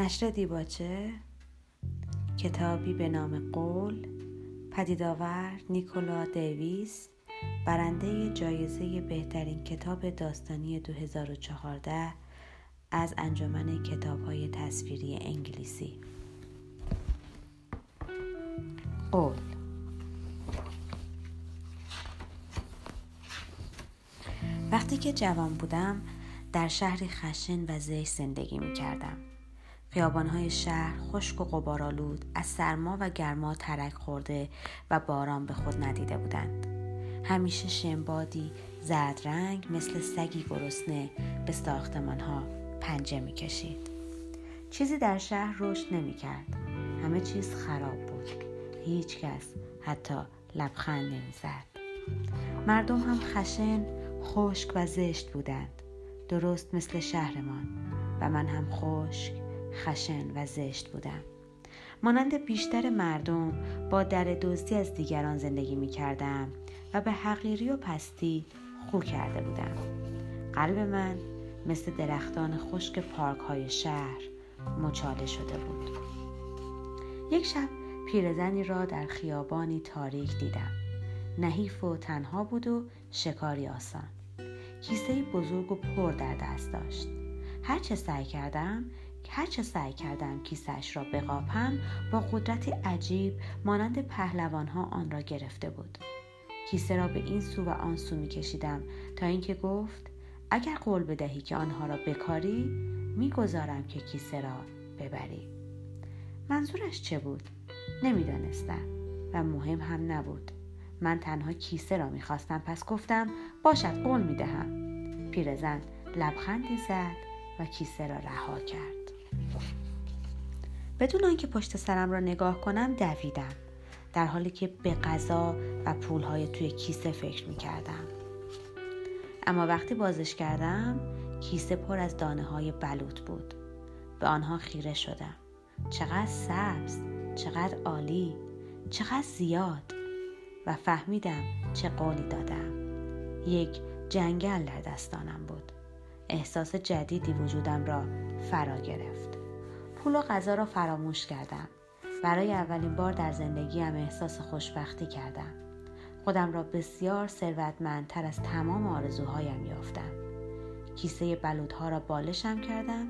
نشر دیباچه کتابی به نام قول پدیدآور نیکولا دیویس برنده جایزه بهترین کتاب داستانی 2014 از انجمن کتاب های تصویری انگلیسی قول وقتی که جوان بودم در شهری خشن و زشت زندگی می کردم. خیابانهای شهر خشک و غبارآلود از سرما و گرما ترک خورده و باران به خود ندیده بودند. همیشه شنبادی زرد رنگ مثل سگی گرسنه به ساختمانها پنجه می کشید. چیزی در شهر رشد نمی کرد. همه چیز خراب بود. هیچ کس حتی لبخند نمی زد. مردم هم خشن، خشک و زشت بودند. درست مثل شهرمان و من هم خشک، خشن و زشت بودم. مانند بیشتر مردم با در دزدی از دیگران زندگی می کردم و به حقیری و پستی خو کرده بودم. قلب من مثل درختان خشک پارک های شهر مچاله شده بود. یک شب پیرزنی را در خیابانی تاریک دیدم. نحیف و تنها بود و شکاری آسان. کیسه بزرگ و پر در دست داشت. هرچه سعی کردم هرچه سعی کردم کیسهش را بقاپم با قدرت عجیب مانند پهلوان ها آن را گرفته بود. کیسه را به این سو و آن سو می کشیدم تا اینکه گفت اگر قول بدهی که آنها را بکاری می‌گذارم که کیسه را ببری. منظورش چه بود؟ نمی‌دانستم و مهم هم نبود. من تنها کیسه را می‌خواستم پس گفتم باشد قول می‌دهم. پیرزن لبخندی زد و کیسه را رها کرد. بدون آنکه پشت سرم را نگاه کنم دویدم در حالی که به غذا و پولهای توی کیسه فکر می کردم. اما وقتی بازش کردم کیسه پر از دانه های بلوط بود. به آنها خیره شدم. چقدر سبز، چقدر عالی، چقدر زیاد و فهمیدم چه قولی دادم. یک جنگل در دستانم بود. احساس جدیدی وجودم را فرا گرفت. پول و غذا را فراموش کردم. برای اولین بار در زندگیم احساس خوشبختی کردم. خودم را بسیار ثروتمندتر از تمام آرزوهایم یافتم. کیسه بلودها را بالشم کردم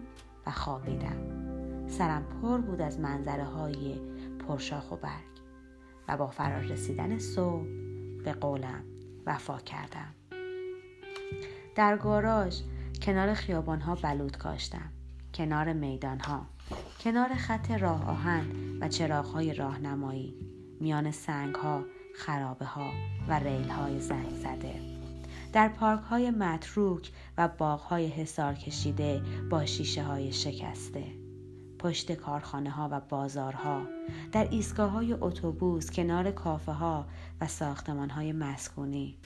و خوابیدم. سرم پر بود از منظره های پرشاخ و برگ و با فرار رسیدن صبح به قولم وفا کردم. در گاراژ کنار خیابانها بلود کاشتم. کنار میدانها کنار خط راه آهن و چراغهای راهنمایی میان سنگها خرابه ها و ریل های زنگ زده. در پارک های متروک و باغ های حسار کشیده با شیشه های شکسته. پشت کارخانه ها و بازارها در ایستگاه های اتوبوس کنار کافه ها و ساختمان های مسکونی.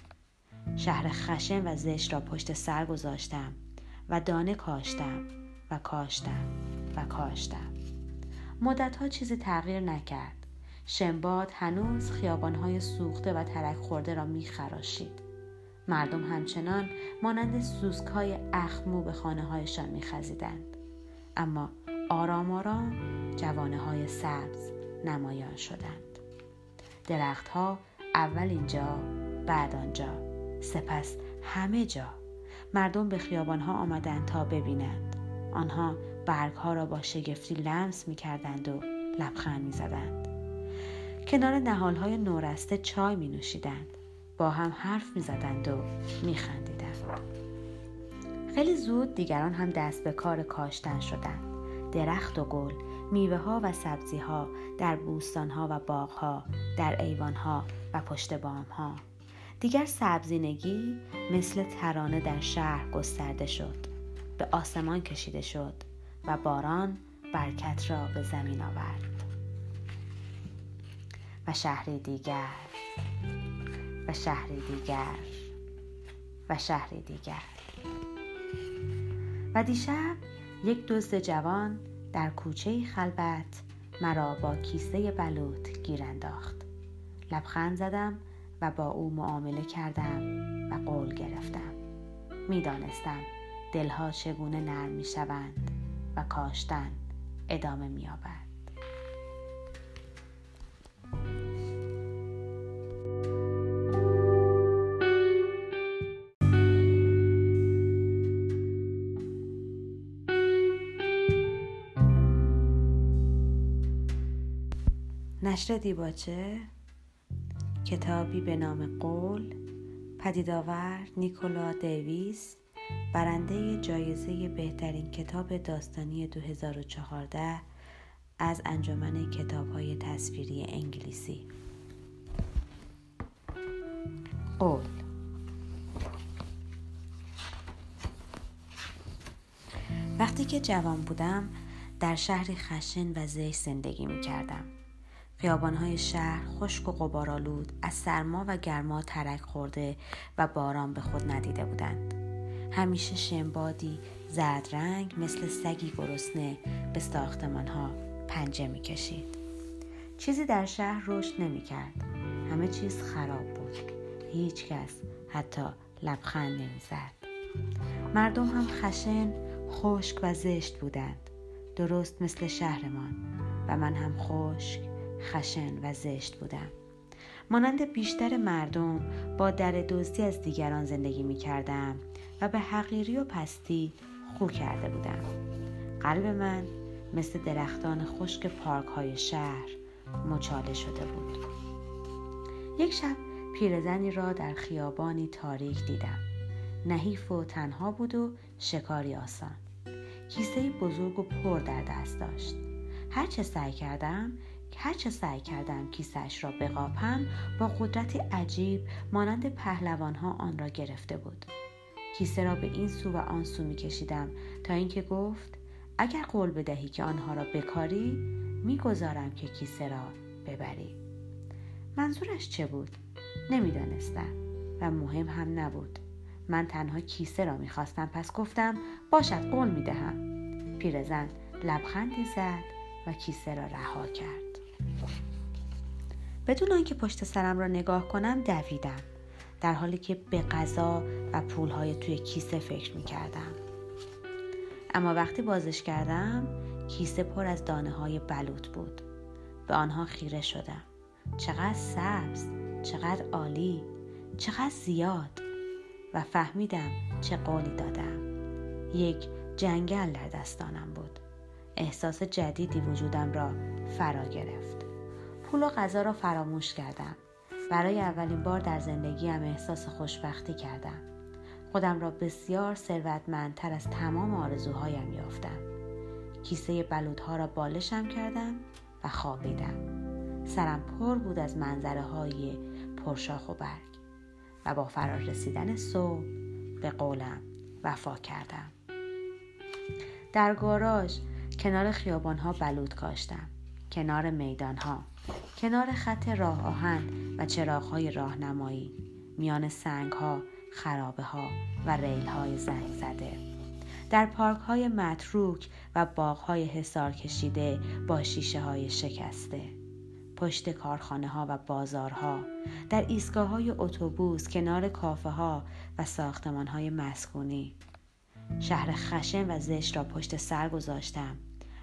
شهر خشن و زشت را پشت سر گذاشتم و دانه کاشتم و کاشتم. و کاشتم مدتها چیزی تغییر نکرد. شنباد هنوز خیابانهای سوخته و ترک خورده را میخراشید. مردم همچنان مانند سوسکهای اخمو به خانه هایشان میخزیدند. اما آرام آرام جوانه های سبز نمایان شدند. درختها اول اینجا بعد آنجا. سپس همه جا. مردم به خیابانها آمدند تا ببینند. آنها برگها را با شگفتی لمس می کردند و لبخند می زدند. کنار نهالهای نورسته چای می نوشیدند. با هم حرف می زدند و می خندیدند. خیلی زود دیگران هم دست به کار کاشتن شدند. درخت و گل، میوه ها و سبزی ها در بوستان ها و باغ ها، در ایوان ها و پشت بام ها. دیگر سبزینگی مثل ترانه در شهر گسترده شد. به آسمان کشیده شد و باران برکت را به زمین آورد. و شهری دیگر و شهری دیگر و شهری دیگر. و دیشب یک دزد جوان در کوچه خلبت مرا با کیسه بلوط گیر انداخت. لبخند زدم و با او معامله کردم و قول گرفتم. می‌دانستم دلها چگونه نرم می شوند و کاشتن ادامه مییابد. نشر دیباچه کتابی به نام قول پدیدآور نیکولا دیویس برنده جایزه بهترین کتاب داستانی 2014 از انجمن کتاب های تصویری انگلیسی. قول. وقتی که جوان بودم در شهری خشن و زشت زندگی می کردم. خیابانهای شهر خشک و غبارآلود از سرما و گرما ترک خورده و باران به خود ندیده بودند. همیشه شنبادی زرد رنگ مثل سگی گرسنه به ساختمان ها پنجه می کشید. چیزی در شهر رشد نمی کرد. همه چیز خراب بود. هیچ کس حتی لبخند نمی زد. مردم هم خشن، خشک و زشت بودند. درست مثل شهرمان و من هم خشک، خشن و زشت بودم. مانند بیشتر مردم با در دزدی از دیگران زندگی می کردم به حقیری و پستی خو کرده بودم قلب من مثل درختان خشک پارک های شهر مچاله شده بود. یک شب پیرزنی را در خیابانی تاریک دیدم. نحیف و تنها بود و شکاری آسان. کیسه بزرگ و پر در دست داشت. هرچه سعی کردم هرچه سعی کردم کیسهش را بقاپم با قدرتی عجیب مانند پهلوانها آن را گرفته بود. کیسه را به این سو و آن سو می کشیدم تا اینکه گفت اگر قول بدهی که آنها را بکاری می‌گذارم که کیسه را ببری. منظورش چه بود؟ نمی‌دانستم و مهم هم نبود. من تنها کیسه را می‌خواستم پس گفتم باشد قول می‌دهم. پیرزن لبخندی زد و کیسه را رها کرد. بدون آنکه پشت سرم را نگاه کنم دویدم. در حالی که به غذا و پولهای توی کیسه فکر می کردم. اما وقتی بازش کردم کیسه پر از دانه های بلوط بود. به آنها خیره شدم. چقدر سبز، چقدر عالی، چقدر زیاد و فهمیدم چه قولی دادم. یک جنگل در دستانم بود. احساس جدیدی وجودم را فرا گرفت. پول و غذا را فراموش کردم. برای اولین بار در زندگیم احساس خوشبختی کردم. خودم را بسیار ثروتمندتر از تمام آرزوهایم یافتم. کیسه بلودها را بالشم کردم و خوابیدم. سرم پر بود از منظره های پرشاخ و برگ و با فرار رسیدن صبح به قولم وفا کردم. در گاراژ کنار خیابانها بلود کاشتم. کنار میدانها کنار خط راه آهن و چراغهای راهنمایی میان سنگ ها خرابه ها و ریل های زنگ زده در پارک های متروک و باغ های حسار کشیده با شیشه های شکسته. پشت کارخانه ها و بازارها در ایستگاه های اتوبوس کنار کافه ها و ساختمان های مسکونی. شهر خشن و زشت را پشت سر گذاشتم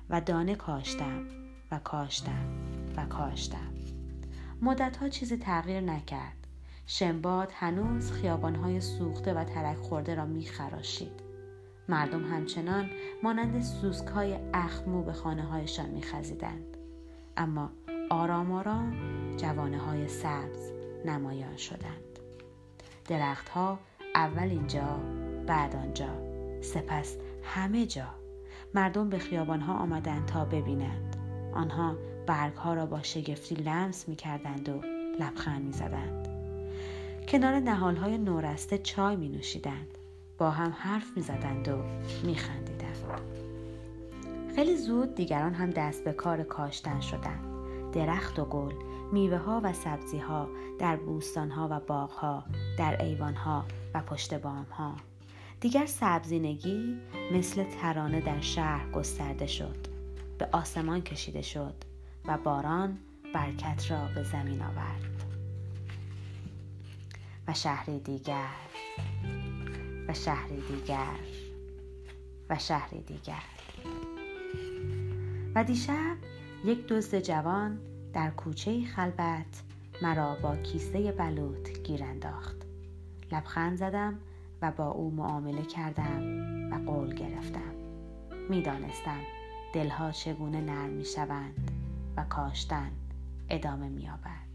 و دانه کاشتم و کاشتم و کاشتم. مدتها چیزی تغییر نکرد. شنباد هنوز خیابانهای سوخته و ترک خورده را میخراشید. مردم همچنان مانند سوسکهای اخمو به خانه هایشان میخزیدند. اما آرام آرام جوانه های سبز نمایان شدند. درختها اول اینجا بعد آنجا. سپس همه جا. مردم به خیابانها آمدند تا ببینند. آنها برگها را با شگفتی لمس می کردند و لبخند می زدند. کنار نهالهای نورسته چای می نوشیدند. با هم حرف می زدند و می خندیدند. خیلی زود دیگران هم دست به کار کاشتن شدند. درخت و گل، میوه ها و سبزی ها در بوستان ها و باغ ها، در ایوان ها و پشت بام ها. دیگر سبزینگی مثل ترانه در شهر گسترده شد. به آسمان کشیده شد و باران برکت را به زمین آورد و شهری دیگر. و شهری دیگر. و شهری دیگر. و دیشب یک دزد جوان در کوچه خلبت مرا با کیسه بلوط گیر انداخت. لبخند زدم و با او معامله کردم و قول گرفتم. می‌دانستم دلها چگونه نرم می شوند و کاشتن ادامه می آبد.